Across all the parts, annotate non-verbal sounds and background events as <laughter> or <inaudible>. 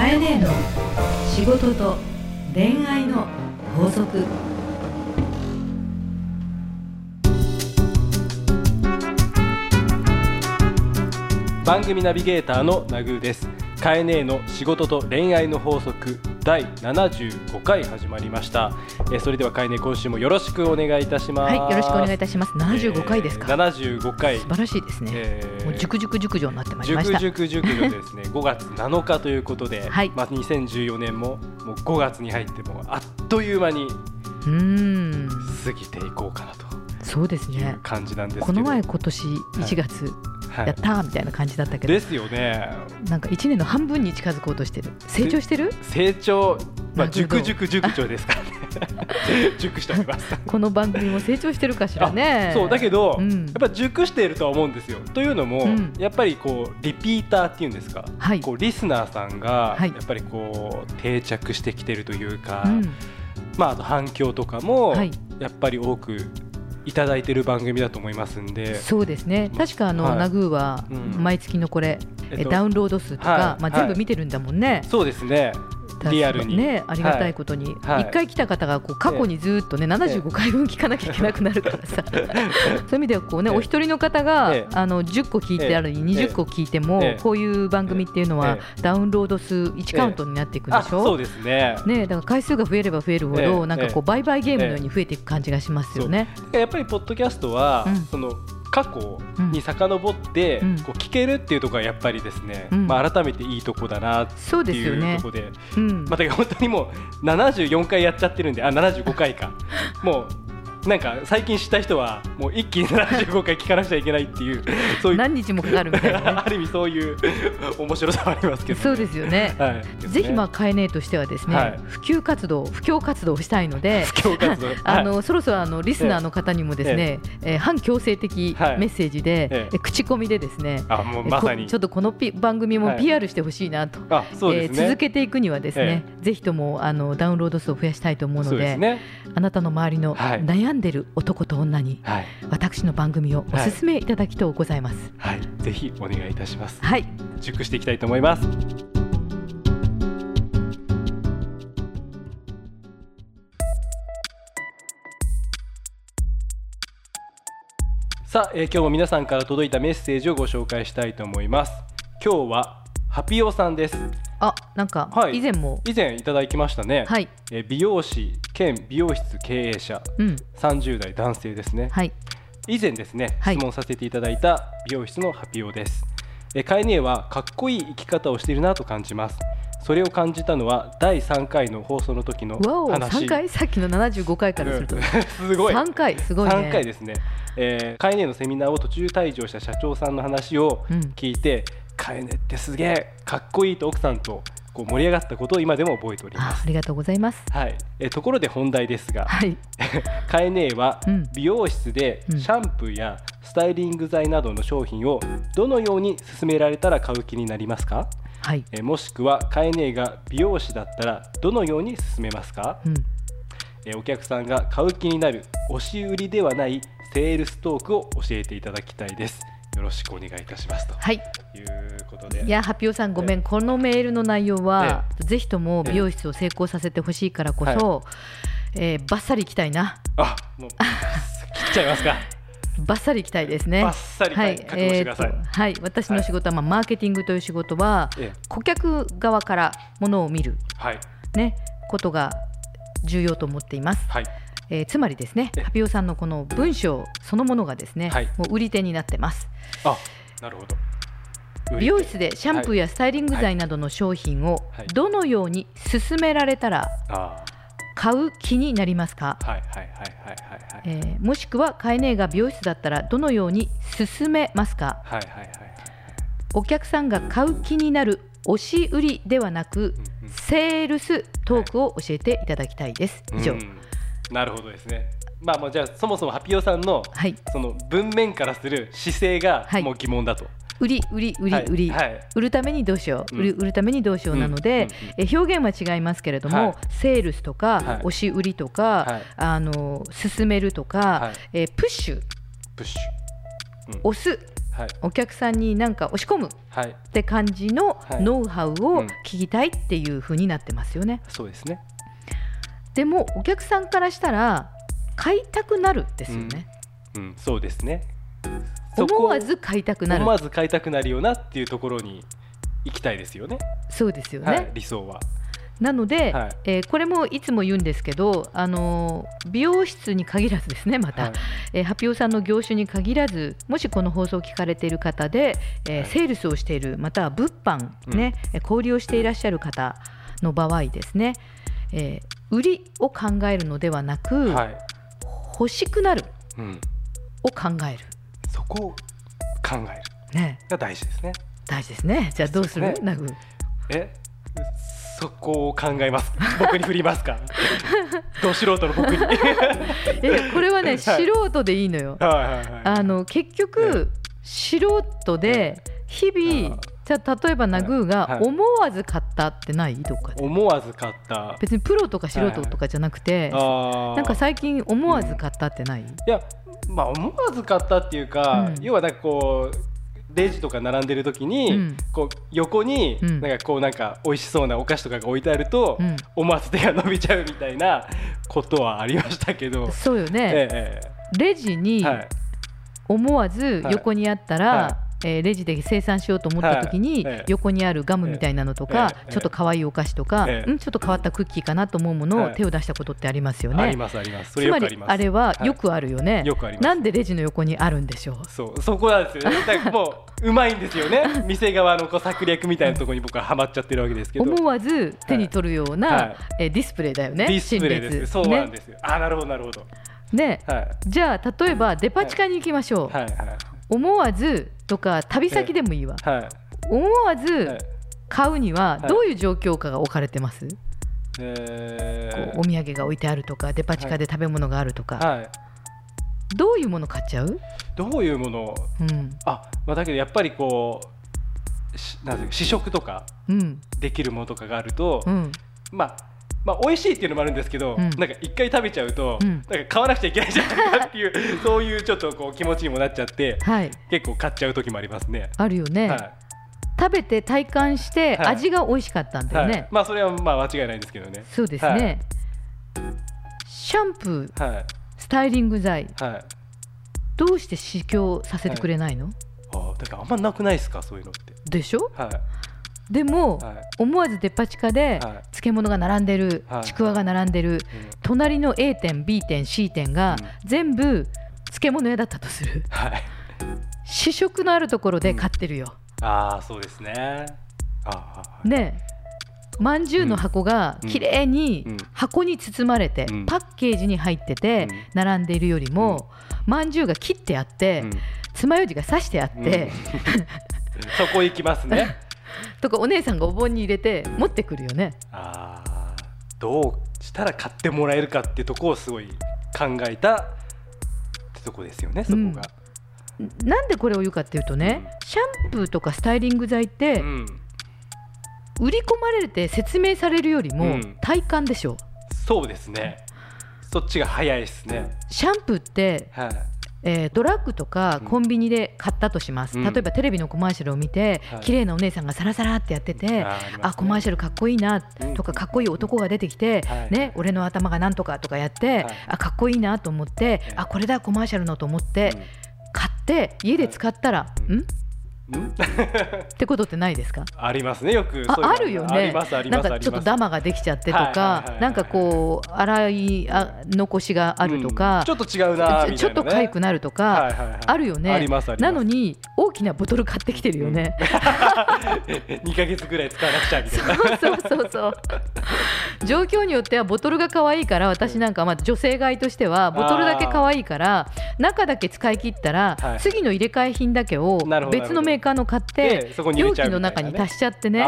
かえねえの仕事と恋愛の法則。番組ナビゲーターのナグーです。カエネーの仕事と恋愛の法則。第75回始まりましたえーそれではカエネ今週もよろしくお願いいたしますはい、よろしくお願いいたします。75回ですか？えー75回素晴らしいですね。えーもう熟熟熟女になってまいりました。熟熟熟女ですね <laughs> 5月7日ということで、はいまあ、2014年ももう5月に入ってもあっという間に過ぎていこうかなとそうですね。感じなんですこの前今年1月、はい。やったーみたいな感じだったけど、ですよね。なんか1年の半分に近づこうとしてる。成長してる？成長、まあ、熟熟熟女ですからね熟しておりますこの番組も成長してるかしらね。そうだけど、うん。やっぱ熟しているとは思うんですよ。というのも、うん。やっぱりこうリピーターっていうんですか、はい。こうリスナーさんがはい。やっぱりこう定着してきてるというか、うん、まああと反響とかもはい。やっぱり多くいただいてる番組だと思いますんで、そうですね。確かあの、はいナグーはうん毎月のこれ、えっとえダウンロード数とか、はいまあ全はい部見てるんだもんね。そうですね。リアルに。ねありがたいことに、はい。一回来た方がこう過去にずっとね、75回分聞かなきゃいけなくなるからさ、<laughs> そういう意味ではこうね、ええ。お一人の方が、ええ。あの10個聞いてあるにええ。20個聞いても、ええ。こういう番組っていうのは、えダウンロード数1カウントになっていくであ、しょ、そうですね。ね、だから回数が増えれば増えるほど、ええ。なんかこう売買ゲームのように増えていく感じがしますよね。やっぱりポッドキャストは、うん。その過去に遡って、うん。こう聞けるっていうところがやっぱりですね、うん。まあ改めていいとこだなっていうとこ。ろで、うん。まあ、だから本当にもう74回やっちゃってるんで、あ、75回か。<laughs> もうなんか最近知った人はもう一気に75回聞かなくちゃいけないっていう <laughs> そういう何日もかかるみたいな、ね <laughs> ある意味そういう <laughs> 面白さはありますけど、そうですよね。はい、ぜひまあカエネとしてはですね、はい。普及活動普及活動をしたいのであのそろそろあのリスナーの方にもですね、えー反強制的はい。メッセージで、ええ。え口コミでですね、あもうえまさに。こちょっとこのピ番組もはい。PR してほしいなと、あそうですね、えー続けていくにはですね、ぜひともあのダウンロード数を増やしたいと思うのでね。あなたの周りのはい悩んでる男と女にはい。私の番組をお勧めいただきとうございます。はい。ぜひお願いいたします。はい、熟していきたいと思います。さあ、えー今日も皆さんから届いたメッセージをご紹介したいと思います。今日はハピオさんです。あなんかはい。以前も、以前いただきましたね、はい、えー美容師兼美容室経営者うん、30代男性ですね。はい、以前ですね、はい。質問させていただいた美容室のハピオです。えカエネはかっこいい生き方をしているなと感じます。それを感じたのは第3回の放送の時の話。3回？さっきの75回からすると、うん。<laughs> すごい。3回？すごいね。3回ですね、えー、カエネのセミナーを途中退場した社長さんの話をうん。聞いて、カエネってすげえかっこいいと奥さんとこう盛り上がったことを今でも覚えております。あありがとうございます。はい、えーところで本題ですが、はい、<laughs> カエネはうん。美容室でうん。シャンプーやスタイリング剤などの商品をどのように勧められたら買う気になりますか？はい、えーもしくはカエネが美容師だったらどのように勧めますか、うん、えーお客さんが買う気になる押し売りではないセールストークを教えていただきたいですよろしくお願いいたしますと。はい、いうことで。いや、ハッピオさん、ごめん、このメールの内容は、ぜひとも美容室を成功させてほしいからこそ。えーバッサリいきたいな、あもう切っちゃいますか。<laughs> バッサリいきたいですね。バッサリはい、えーとはい、私の仕事は、まあ、マーケティングという仕事は、え顧客側からものを見る、はい。ね、ことが重要と思っています。はいえーつまりですね、えハピオさんのこの文章そのものがですね、はい。もう売り手になってます。あなるほど。美容室でシャンプーやスタイリング剤などの商品をはい。どのように勧められたらあ買う気になりますか、ーはいはいはいはいはいはい。えーもしくはカエネが美容室だったらどのように勧めますか？はいはいはいはい。お客さんが買う気になる押し売りではなくセールストークを教えていただきたいです。以上、うんなるほどですね。まあもうじゃあそもそもハピオさんのはい。その文面からする姿勢がはい。もう疑問だと、売り売り売りはい。売り、はい。売るためにどうしよう、うん。売る売るためにどうしようなので、え表現は違いますけれども、はい。セールスとか、はい。押し売りとか、はい。あの進めるとか、はい。えープッシュ。プッシュ、うん。押す。ははい。お客さんになんか押し込む。はい。って感じのはい。ノウハウをうん。聞きたいっていう風になってますよね。そうですねでもお客さんからしたら買いたくなるですよね。うん。そうですね。思わず買いたくなる。思わず買いたくなるよなっていうところに行きたいですよね。そうですよね。はい、理想は。なので、はい。えーこれもいつも言うんですけど、あのー美容室に限らずですねまた、はい。えーハピオさんの業種に限らずもしこの放送を聞かれている方で、えーはい。セールスをしているまたは物販、ねえー小売りをしていらっしゃる方の場合ですね、えー売りを考えるのではなく、はい。欲しくなるうん、を考えそこを考える。る、ね、が大事ですね。大事ですね。じゃあどうする、そうですね。ナグ。え？そこを考えます。僕に振りますか？<laughs> ど素人の僕に。はいいやこれはね、はい。素人でいいのよ。はいはいあの結局、素人で日々、じゃあ例えばナグーがはい。思わず買ったってない？どっかで。思わず買った。別にプロとか素人とかじゃなくて、あー。なんか最近思わず買ったってない、いやまあ思わず買ったっていうか、うん。要はなんかこうレジとか並んでる時に、うん。こう横に、うん。なんかこうなんか美味しそうなお菓子とかが置いてあると、うん。思わず手が伸びちゃうみたいなことはありましたけど、そうよね、えレジにえはい。思わず横にあったら、はいえーレジで生産しようと思った時に、横にあるガムみたいなのとか、ええ。ちょっと可愛いお菓子とか、ええ。うんちょっと変わったクッキーかなと思うものをはい。手を出したことってありますよね。ありますあります。それつまりあれははい。よくあるよね、よくあります。なんでレジの横にあるんでしょう？そうそこなんですよね。<laughs> もううまいんですよね。店側のこう策略みたいなところに僕はハマっちゃってるわけですけど。思わず手に取るような、はい。えーディスプレイだよね。ディスプレイです。そうなんですよ、あなるほどなるほど。ね。はい。じゃあ例えばデパ地下に行きましょう、はいはい思わずとか旅先でもいいわ、はい。思わはいず買うにははいどういう状況下が置かれてます、えーこうお土産が置いてあるとかデパ地下で食べ物があるとか、はい。どういうもの買っちゃう、どういうもの？をうん。あ、まあ、だけどやっぱりこうしなんうか試食とかうん。できるものとかがあると、うん、まあまあ美味しいっていうのもあるんですけど、うん。なんか一回食べちゃうと、うん。なんか買わなくちゃいけないじゃないかっていう <laughs> そういうちょっとこう気持ちにもなっちゃってはい。結構買っちゃう時もありますね。あるよね、はい。食べて体感してはい。味が美味しかったんだよね、はい、まあそれはまあ間違いないんですけどね。そうですね、シャンプーはい。スタイリング剤はい。どうして試供させてくれないの、あだからあんまなくないですか？そういうのって。でしょ？はいでも、はい。思わずデパ地下ではい。漬物が並んでる、はい。ちくわが並んでる、うん。隣の A 店 B 店 C 店がうん。全部漬物屋だったとする。はい。試食のあるところで買ってるよ、ああそうですね。ああねえ。まんじゅうの箱がうん。きれいにうん。箱に包まれて、うん。パッケージに入っててうん。並んでいるよりも、まん。じゅうが切ってあって、うん。爪楊枝が刺してあって、<laughs> そこ行きますね。<laughs> とかお姉さんがお盆に入れて持ってくるよね。ああどうしたら買ってもらえるかってとこをすごい考えたってとこですよねそこが。なんでこれを言うかっていうとね、シャンプーとかスタイリング剤ってうん、売り込まれて説明されるよりもうん体感でしょ、そうですね。そっちが早いですね。シャンプーって、はい。えードラッグとかうん。コンビニで買ったとします、うん。例えばテレビのコマーシャルを見て、はい。綺麗なお姉さんがサラサラってやってて、あね。あコマーシャルかっこいいなうん。とかかっこいい男が出てきて、はい。ね、俺の頭がなんとかとかやって、はい。あかっこいいなと思って、ええあこれだコマーシャルのと思って、うん。買って家で使ったら、うんん。うん？<laughs> ってことってないですか？ありますねよく。ああるよね。なんかちょっとダマができちゃってとかはいなんかこう洗いあ残しがあるとか、うん。ちょっと違うなみたいな、ね、ちょっと痒くなるとか、あるよね。ありますあります。なのに大きなボトル買ってきてるよね、<laughs> 2ヶ月ぐらい使わなくちゃみたいな。そうそうそう状況によってはボトルが可愛いから私なんかまあ女性買いとしてはボトルだけ可愛いから中だけ使い切ったら、はい。次の入れ替え品だけを別のメーカーの買って容器の中に足しちゃってね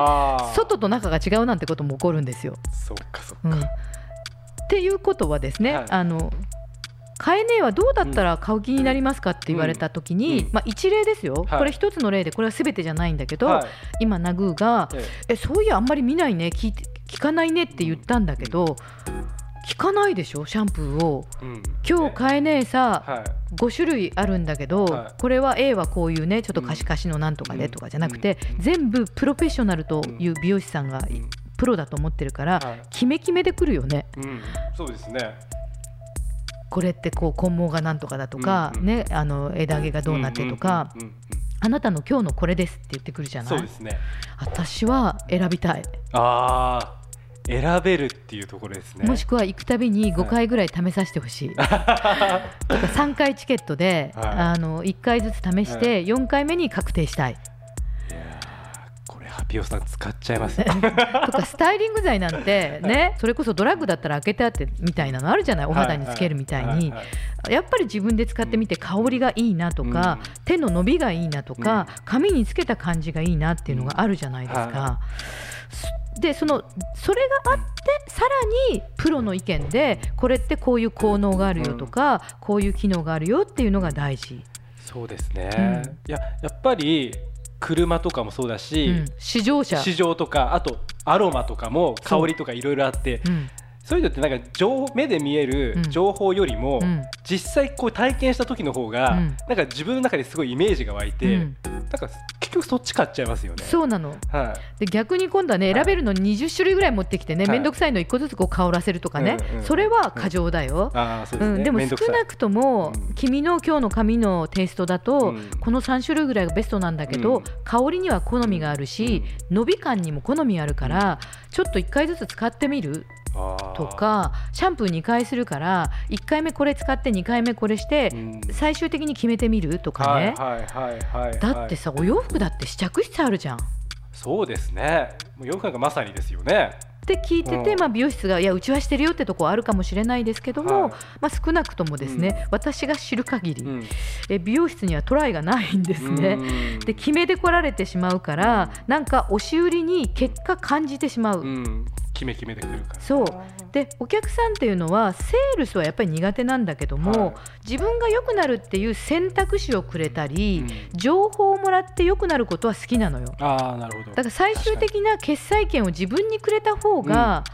外と中が違うなんてことも起こるんですよ。そっかそっか、うん、っていうことはですね、はい。あの買えねえはどうだったら買う気になりますかって言われたときに、うんまあ、一例ですよ、はい。これ一つの例でこれは全てじゃないんだけど、はい。今ナグーがええ。えそういやあんまり見ないね聞いて聞かないねって言ったんだけど聞かないでしょシャンプーを。うん。今日買えねえさはい5種類あるんだけど、はい。これは A はこういうねちょっと貸し貸しのなんとかでとかじゃなくて、うん。全部プロフェッショナルという美容師さんがうん。プロだと思ってるから、はい。キメキメでくるよね。うん。そうですね。これってこう根毛がなんとかだとか、うんうん。ね、あの枝毛がどうなってとか、あなたの今日のこれですって言ってくるじゃない？そうですね。私は選びたい、ああ選べるっていうところですね。もしくは行くたびに5回ぐらい試させてほしい、<laughs> とか3回チケットで、はい。あの1回ずつ試して4回目に確定したい。ハピオさん使っちゃいますね。<laughs> とかスタイリング剤なんてねそれこそドラッグだったら開けてあってみたいなのあるじゃない？お肌につけるみたいに。ははやっぱり自分で使ってみて香りがいいなとか、手の伸びがいいなとか、髪につけた感じがいいなっていうのがあるじゃないですか。はでそのそれがあってさらにプロの意見でこれってこういう効能があるよとか、こういう機能があるよっていうのが大事、そうですね、うん。いややっぱり車とかもそうだし、うん、試乗車、市場とかあとアロマとかも香りとかいろいろあってうん。そういうのってなんか情目で見えるうん。情報よりも、うん。実際こう体験した時の方が、うん。なんか自分の中ですごいイメージが湧いて、うんなんか結局そっち買っちゃいますよね。そうなの。はい。で逆に今度はねはい。選べるのに20種類ぐらい持ってきてねはい。面倒くさいの1個ずつこう香らせるとかね、うんうんそれは過剰だよ。ああそうですね、うん、でも少なくともうん。君の今日の髪のテイストだと、うん。この3種類ぐらいがベストなんだけど、うん。香りには好みがあるし、伸び感にも好みあるから、ちょっと1回ずつ使ってみる？とかシャンプー2回するから1回目これ使って2回目これして、うん。最終的に決めてみるとかね、はいはいはいはいだってさお洋服だって試着室あるじゃん。そうですね。もう洋服なんかまさにですよね。って聞いてて、うん。まあ、美容室がいやうちはしてるよってとこはあるかもしれないですけども、はい。まあ、少なくともですね、私が知る限り、うん。え美容室にはトライがないんですね。うん。で決めで来られてしまうからなんか押し売りに結果感じてしまう。うん決め決めでくるから。そう。でお客さんっていうのはセールスはやっぱり苦手なんだけども、はい。自分が良くなるっていう選択肢をくれたり、うん。情報をもらって良くなることは好きなのよ。ああなるほど。だから最終的な決済権を自分にくれた方が、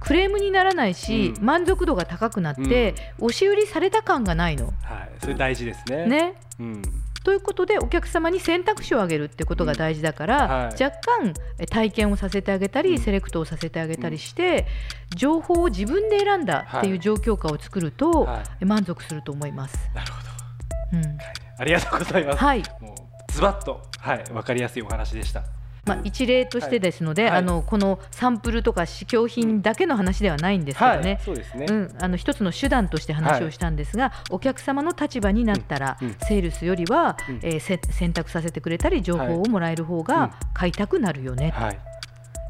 クレームにならないし、うん。満足度が高くなって、押し売りされた感がないの。はい。それ大事ですね。ね、うんということでお客様に選択肢をあげるってことが大事だから、うんはい。若干え体験をさせてあげたり、うん。セレクトをさせてあげたりして、情報を自分で選んだっていう状況下を作ると、はえ満足すると思います。なるほど。うん。ありがとうございます。はい。もうズバッとはい。わかりやすいお話でしたまあ、一例としてですので、はい。はい。あのこのサンプルとか試供品だけの話ではないんですけどね、はい。そうですね。うん、あの一つの手段として話をしたんですが、お客様の立場になったら、うん。うん。セールスよりは、うん。えーせ選択させてくれたり情報をもらえる方うんが買いたくなるよね、はい。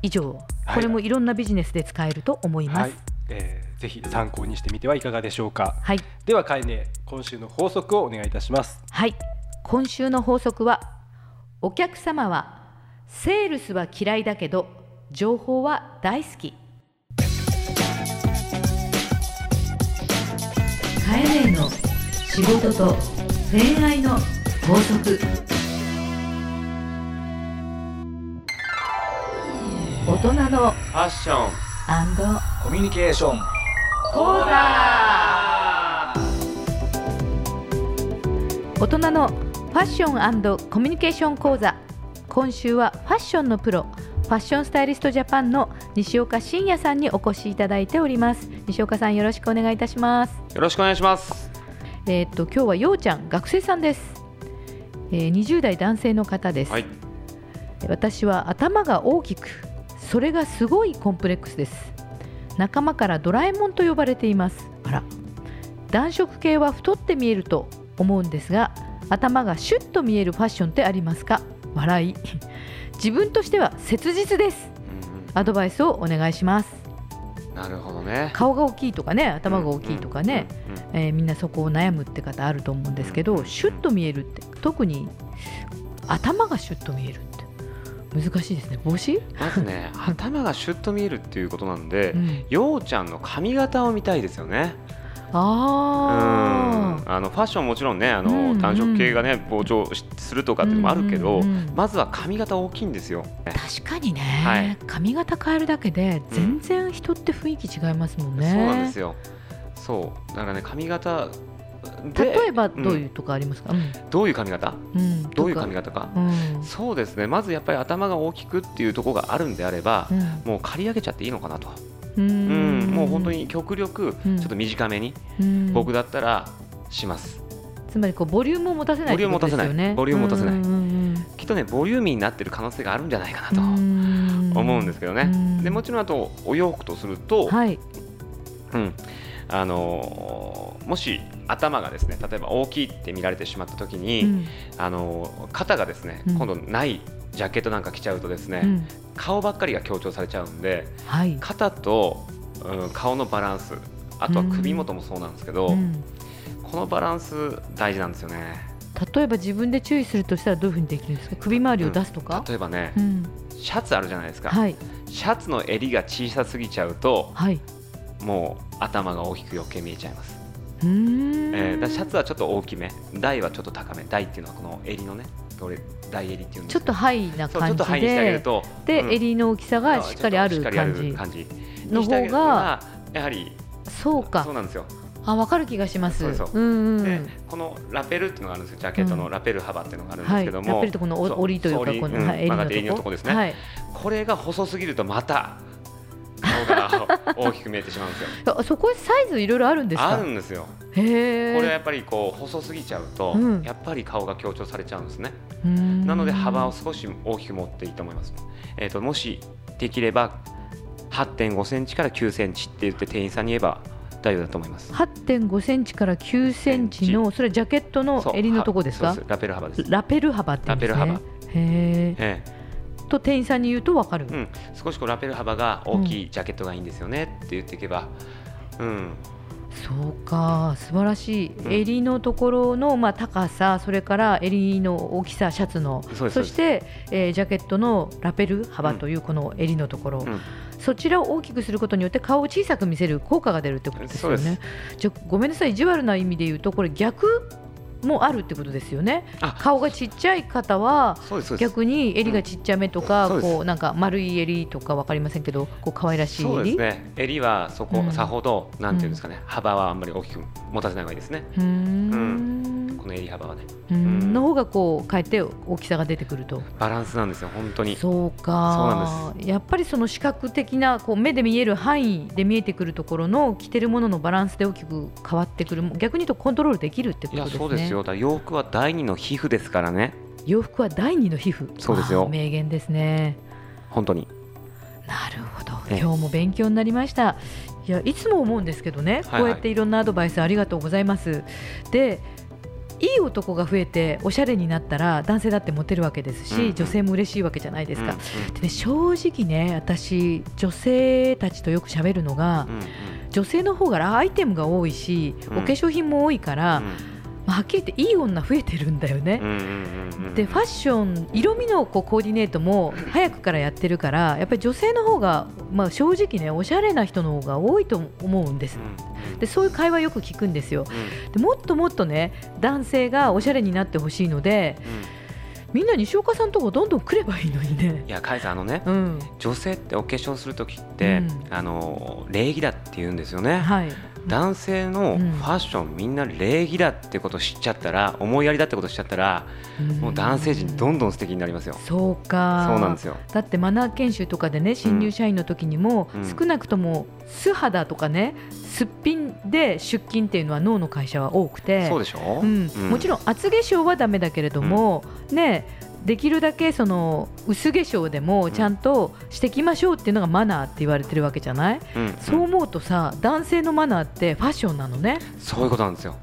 以上、これもいろんなビジネスで使えると思います。はい、えーぜひ参考にしてみてはいかがでしょうか。はい、ではカイネ今週の法則をお願いいたします。はい、今週の法則はお客様はセールスは嫌いだけど情報は大好き。カエネの仕事と恋愛の法則。大人のファッション。コミュニケーション。講座。大人のファッションコミュニケーション講座今週はファッションのプロファッションスタイリストジャパンの西岡真也さんにお越しいただいております。西岡さんよろしくお願いいたします。よろしくお願いします。えーっと今日はようちゃん学生さんです、えー20代男性の方です、はい。私は頭が大きくそれがすごいコンプレックスです。仲間からドラえもんと呼ばれています。あら。暖色系は太って見えると思うんですが頭がシュッと見えるファッションってありますか？笑い。自分としては切実です。アドバイスをお願いします。なるほどね。顔が大きいとかね頭が大きいとかね、みんなそこを悩むって方あると思うんですけどシュッと見えるって特に頭がシュッと見えるって。難しいですね。帽子、まずね <laughs> 頭がシュッと見えるっていうことなんで、うん。ようちゃんの髪型を見たいですよねああのファッションもちろんねあの、うんうん、暖色系がね膨張するとかっていうのもあるけど、うんうんうん、まずは髪型大きいんですよ。確かにね、はい、髪型変えるだけで全然人って雰囲気違いますもんね。うん、そうなんですよ。そう。だからね髪型例えばどういうとかありますか、うん、どういう髪型、うん、どういう髪型か、うん、そうですね。まずやっぱり頭が大きくっていうところがあるんであれば、もう刈り上げちゃっていいのかなと。うん。もう本当に極力ちょっと短めに、僕だったらします。つまりこうボリュームを持たせない、ボリューム持たせない。ボリューム持たせない。きっとねボリューミーになってる可能性があるんじゃないかなと思うんですけどね。でもちろんあとお洋服とすると、はい、うん。あのー、もし頭がですね例えば大きいって見られてしまった時に、うん、あの肩がですね、うん、今度ないジャケットなんか着ちゃうとですね、うん、顔ばっかりが強調されちゃうんで、はい、肩と、うん、顔のバランスあとは首元もそうなんですけど、このバランス大事なんですよね。例えば自分で注意するとしたらどういうふうにできるんですか？首周りを出すとか、例えばね、シャツあるじゃないですか、はい、シャツの襟が小さすぎちゃうと、はい、もう頭が大きく余計見えちゃいます。えー、だシャツはちょっと大きめ台はちょっと高め台っていうのはこの襟のねこれ大襟っていうちょっとハイな感じでで、うん、襟の大きさがしっかりある感じの方がやはりそうか。そうなんですよ。あ分かる気がします。そうそううんうん。でこのラペルっていうのがあるんですよ。ジャケットのラペル幅っていうのがあるんですけども、はい、ラペルとこの折りというかこの、うん、襟のとこですね、はい。これが細すぎるとまた <laughs> 大きく見えてしまうんですよ。そこサイズいろいろあるんですか？あるんですよ。へこれはやっぱりこう細すぎちゃうと、うん、やっぱり顔が強調されちゃうんですね。なので幅を少し大きく持っていいと思います。えっ、ー、ともしできれば8.5センチから9センチって言って店員さんに言えば大丈夫だと思います。8.5センチから9センチのそれジャケットの襟のとこですか？ラペル幅です。ラペル幅ってね。ラペル幅。へえ。と店員さんに言うと分かる、うん、少しこうラペル幅が大きいジャケットがいいんですよねって言っていけば、うん、そうか。素晴らしい、うん、襟のところの、まあ、高さそれから襟の大きさシャツの。そして、えー、ジャケットのラペル幅というこの襟のところ、うん、そちらを大きくすることによって顔を小さく見せる効果が出るってことですよね。じゃごめんなさい。意地悪な意味で言うとこれ逆もあるってことですよね。顔がちっちゃい方は逆に襟がちっちゃめとか、うん、こうなんか丸い襟とかわかりませんけど、こう可愛らしい襟？ね。襟はそこ、うん、さほどなんていうんですかね、幅はあんまり大きく持たせない方がいいですね。うん。この襟幅はね。うん。の方がこうかえって大きさが出てくると。バランスなんですよ本当に。そうか。そう。やっぱりその視覚的なこう目で見える範囲で見えてくるところの着てるもののバランスで大きく変わってくる。逆に言うとコントロールできるってことですね。ですよ。洋服は第二の皮膚ですからね。洋服は第二の皮膚。そうですよ。名言ですね。本当に。なるほど。今日も勉強になりました。いやいつも思うんですけどね、こうやっていろんなアドバイスありがとうございます。でいい男が増えておしゃれになったら男性だってモテるわけですし、女性も嬉しいわけじゃないですか、うんうん、でね、正直ね私女性たちとよくしゃべるのが、うんうん、女性の方がアイテムが多いし、お化粧品も多いから、うんまあ、はっきり言っていい女増えてるんだよね。でファッション色味のこうコーディネートも早くからやってるからやっぱり女性の方がまあ正直ねおしゃれな人の方が多いと思うんです。でそういう会話よく聞くんですよ。でもっともっとね男性がおしゃれになってほしいので。みんな西岡さんとこどんどん来ればいいのにね。いや、カイさん、あのね、うん、女性ってお化粧する時って、うん、あの礼儀だって言うんですよね。はい。男性のファッション、みんな礼儀だってことを知っちゃったら思いやりだってことを知っちゃったら、もう男性陣どんどん素敵になりますよ。そうか。そうなんですよ。だってマナー研修とかでね新入社員の時にも、少なくとも素肌とかねすっぴんで出勤っていうのは脳の会社は多くて。そうでしょ、うん、もちろん厚化粧はだめだけれども、ねできるだけその薄化粧でもちゃんとしてきましょうっていうのがマナーって言われてるわけじゃない、うん、そう思うとさ男性のマナーってファッションなのね。そういうことなんですよ。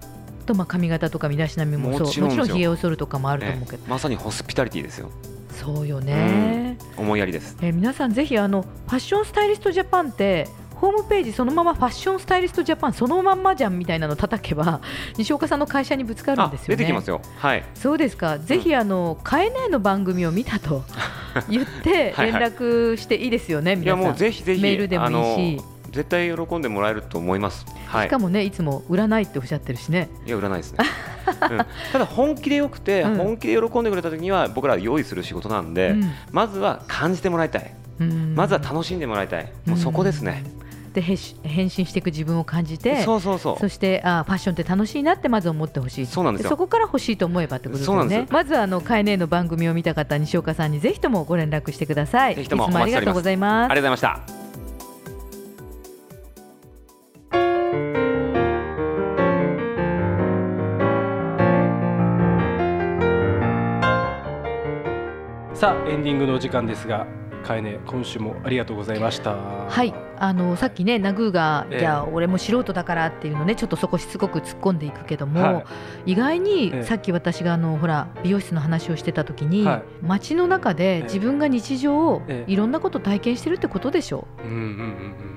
とまあ髪型とか身だしなみもそう。もちろんひげを剃るとかもあると思うけど、まさにホスピタリティですよ。そうよね、うん、思いやりです、えー、皆さんぜひあのファッションスタイリストジャパンってホームページそのままファッションスタイリストジャパンそのまんまじゃんみたいなの叩けば <laughs> 西岡さんの会社にぶつかるんですよね。出てきますよ。はい。そうですか。ぜひあのかえねの番組を見たと <laughs> 言って連絡していいですよね。皆さん。いやもうぜひぜひメールでもいいし。絶対喜んでもらえると思います、はい、しかもねいつも売らないっておっしゃってるしねいや売らないですね、うん、<laughs> ただ本気でよくて、うん、本気で喜んでくれた時には僕ら用意する仕事なんで、うん、まずは感じてもらいたい、まずは楽しんでもらいたいもうそこですね、で変身していく自分を感じてそうそうそう。そしてあファッションって楽しいなってまず思ってほしい。そうなんですそこから欲しいと思えばってことですよね。まずはあのカエネの番組を見た方西岡さんにぜひともご連絡してください。ぜひともありがとうございます。ありがとうございました。さあエンディングのお時間ですがかえね今週もありがとうございました。はい。あのさっきねナグーが、えー、いや俺も素人だからっていうのねちょっとそこしつこく突っ込んでいくけども、はい、意外に、えー、さっき私があのほら美容室の話をしてた時に、はい、街の中で自分が日常、えー、いろんなこと体験してるってことでしょ？う。うんうんうんうん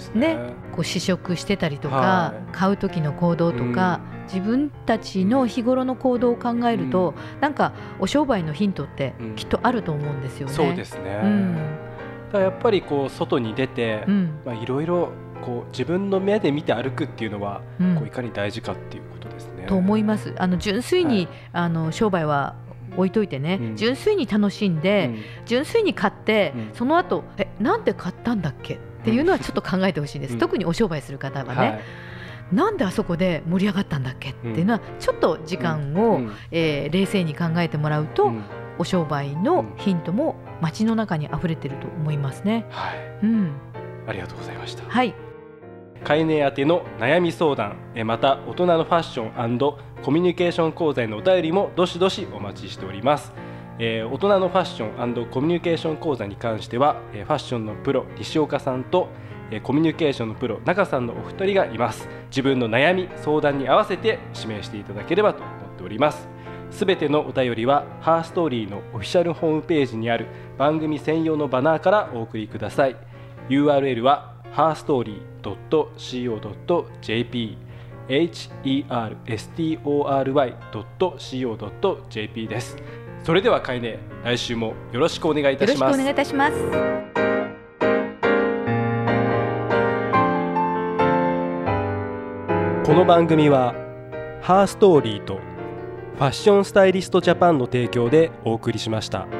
ですね、ね、こう試食してたりとか、はい、買う時の行動とか、うん、自分たちの日頃の行動を考えると、うん、なんかお商売のヒントってきっとあると思うんですよね。そうですね、うん、だやっぱりこう外に出て、まあ、いろいろこう自分の目で見て歩くっていうのは、こういかに大事かっていうことですね。と思います。あの純粋に、はい、あの商売は置いといてね、うん、純粋に楽しんで、うん、純粋に買って、うん、その後えなんで買ったんだっけ？っていうのはちょっと考えてほしいです、特にお商売する方はね。はい。なんであそこで盛り上がったんだっけっていうのはちょっと時間を、うん、えー、冷静に考えてもらうと、うん、お商売のヒントも街の中に溢れてると思いますね。はい、うん、ありがとうございました。はい。飼い主宛ての悩み相談。また大人のファッションコミュニケーション講座へのお便りもどしどしお待ちしております。えー、大人のファッションコミュニケーション講座に関しては、えー、ファッションのプロ西岡さんと、えー、コミュニケーションのプロ中さんのお二人がいます。自分の悩み相談に合わせて指名していただければと思っております。すべてのお便りはハーストーリーのオフィシャルホームページにある番組専用のバナーからお送りください。URL は herstory.co.jp herstory.co.jp です。それではかいね来週もよろしくお願いいたしますよろしくお願いいたしますこの番組はハーストーリーとファッションスタイリストジャパンの提供でお送りしました。